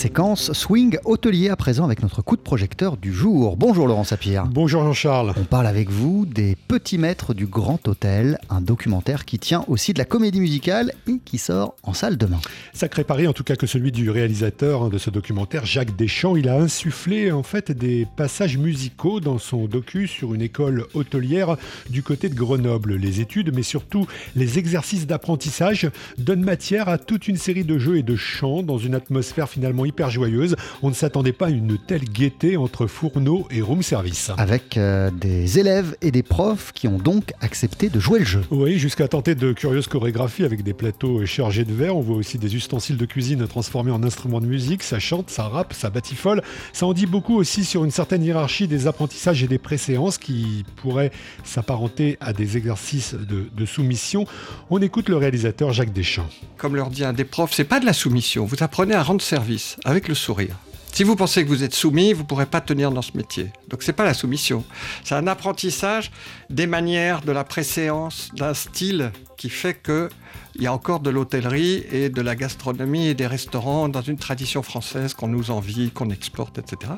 séquence swing hôtelier à présent avec notre coup de projecteur du jour. Bonjour Laurent Sapir. Bonjour Jean-Charles. On parle avec vous des petits maîtres du Grand Hôtel, un documentaire qui tient aussi de la comédie musicale et qui sort en salle demain. Sacré pari en tout cas que celui du réalisateur hein, de ce documentaire, Jacques Deschamps. Il a insufflé en fait des passages musicaux dans son docu sur une école hôtelière du côté de Grenoble. Les études, mais surtout les exercices d'apprentissage donnent matière à toute une série de jeux et de chants dans une atmosphère finalement hyper joyeuse. On ne s'attendait pas à une telle gaieté entre fourneau et room service. Avec euh, des élèves et des profs qui ont donc accepté de jouer le jeu. Oui, jusqu'à tenter de curieuses chorégraphies avec des plateaux chargés de verre. On voit aussi des ustensiles de cuisine transformés en instruments de musique. Ça chante, ça rappe, ça batifole. Ça en dit beaucoup aussi sur une certaine hiérarchie des apprentissages et des préséances qui pourraient s'apparenter à des exercices de, de soumission. On écoute le réalisateur Jacques Deschamps. Comme leur dit un des profs, c'est pas de la soumission. Vous apprenez à rendre service avec le sourire. Si vous pensez que vous êtes soumis, vous ne pourrez pas tenir dans ce métier. Donc c'est pas la soumission. C'est un apprentissage des manières, de la préséance, d'un style qui fait que il y a encore de l'hôtellerie et de la gastronomie et des restaurants dans une tradition française qu'on nous envie, qu'on exporte, etc.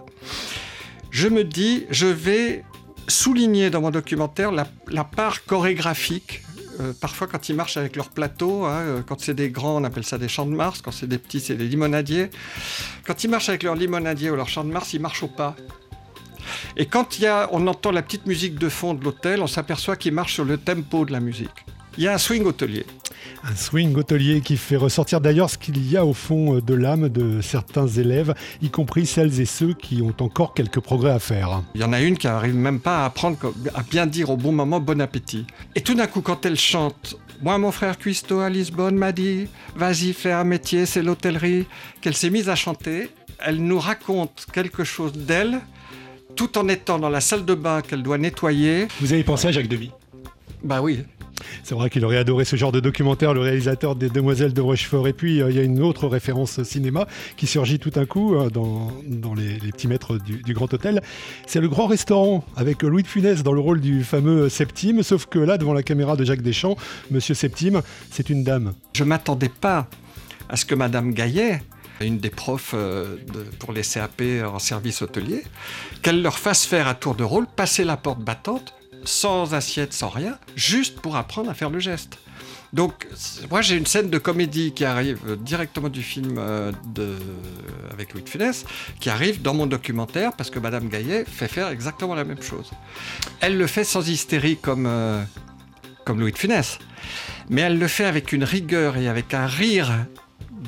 Je me dis, je vais souligner dans mon documentaire la part chorégraphique euh, parfois quand ils marchent avec leur plateau, hein, euh, quand c'est des grands, on appelle ça des champs de Mars, quand c'est des petits, c'est des limonadiers. Quand ils marchent avec leur limonadier ou leur champ de Mars, ils marchent au pas. Et quand on entend la petite musique de fond de l'hôtel, on s'aperçoit qu'ils marchent sur le tempo de la musique. Il y a un swing hôtelier. Un swing hôtelier qui fait ressortir d'ailleurs ce qu'il y a au fond de l'âme de certains élèves, y compris celles et ceux qui ont encore quelques progrès à faire. Il y en a une qui n'arrive même pas à apprendre à bien dire au bon moment bon appétit. Et tout d'un coup, quand elle chante moi, mon frère Cuisto à Lisbonne m'a dit Vas-y, fais un métier, c'est l'hôtellerie. Qu'elle s'est mise à chanter. Elle nous raconte quelque chose d'elle, tout en étant dans la salle de bain qu'elle doit nettoyer. Vous avez pensé à Jacques Demy Bah oui, c'est vrai qu'il aurait adoré ce genre de documentaire, le réalisateur des Demoiselles de Rochefort. Et puis, euh, il y a une autre référence cinéma qui surgit tout d'un coup euh, dans, les, petits maîtres du, Grand Hôtel. C'est le grand restaurant avec Louis de Funès dans le rôle du fameux Septime. Sauf que là, devant la caméra de Jacques Deschamps, Monsieur Septime, c'est une dame. Je m'attendais pas à ce que Madame Gaillet une des profs euh, pour les CAP en service hôtelier, qu'elle leur fasse faire à tour de rôle, passer la porte battante, sans assiette, sans rien, juste pour apprendre à faire le geste. Donc, moi, j'ai une scène de comédie qui arrive directement du film euh, avec Louis de Funès, qui arrive dans mon documentaire parce que Madame Gaillet fait faire exactement la même chose. Elle le fait sans hystérie comme, euh, comme Louis de Funès, mais elle le fait avec une rigueur et avec un rire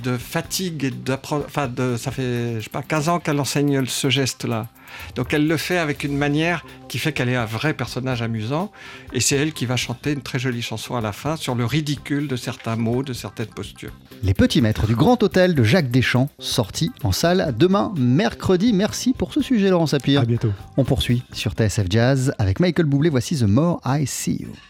de fatigue et d'apprendre. Enfin, de, ça fait, je sais pas, 15 ans qu'elle enseigne ce geste-là. Donc elle le fait avec une manière qui fait qu'elle est un vrai personnage amusant. Et c'est elle qui va chanter une très jolie chanson à la fin sur le ridicule de certains mots, de certaines postures. Les petits maîtres du Grand Hôtel de Jacques Deschamps, sorti en salle demain, mercredi. Merci pour ce sujet, Laurent Sapir. À bientôt. On poursuit sur TSF Jazz avec Michael Boublé. Voici The More I See You.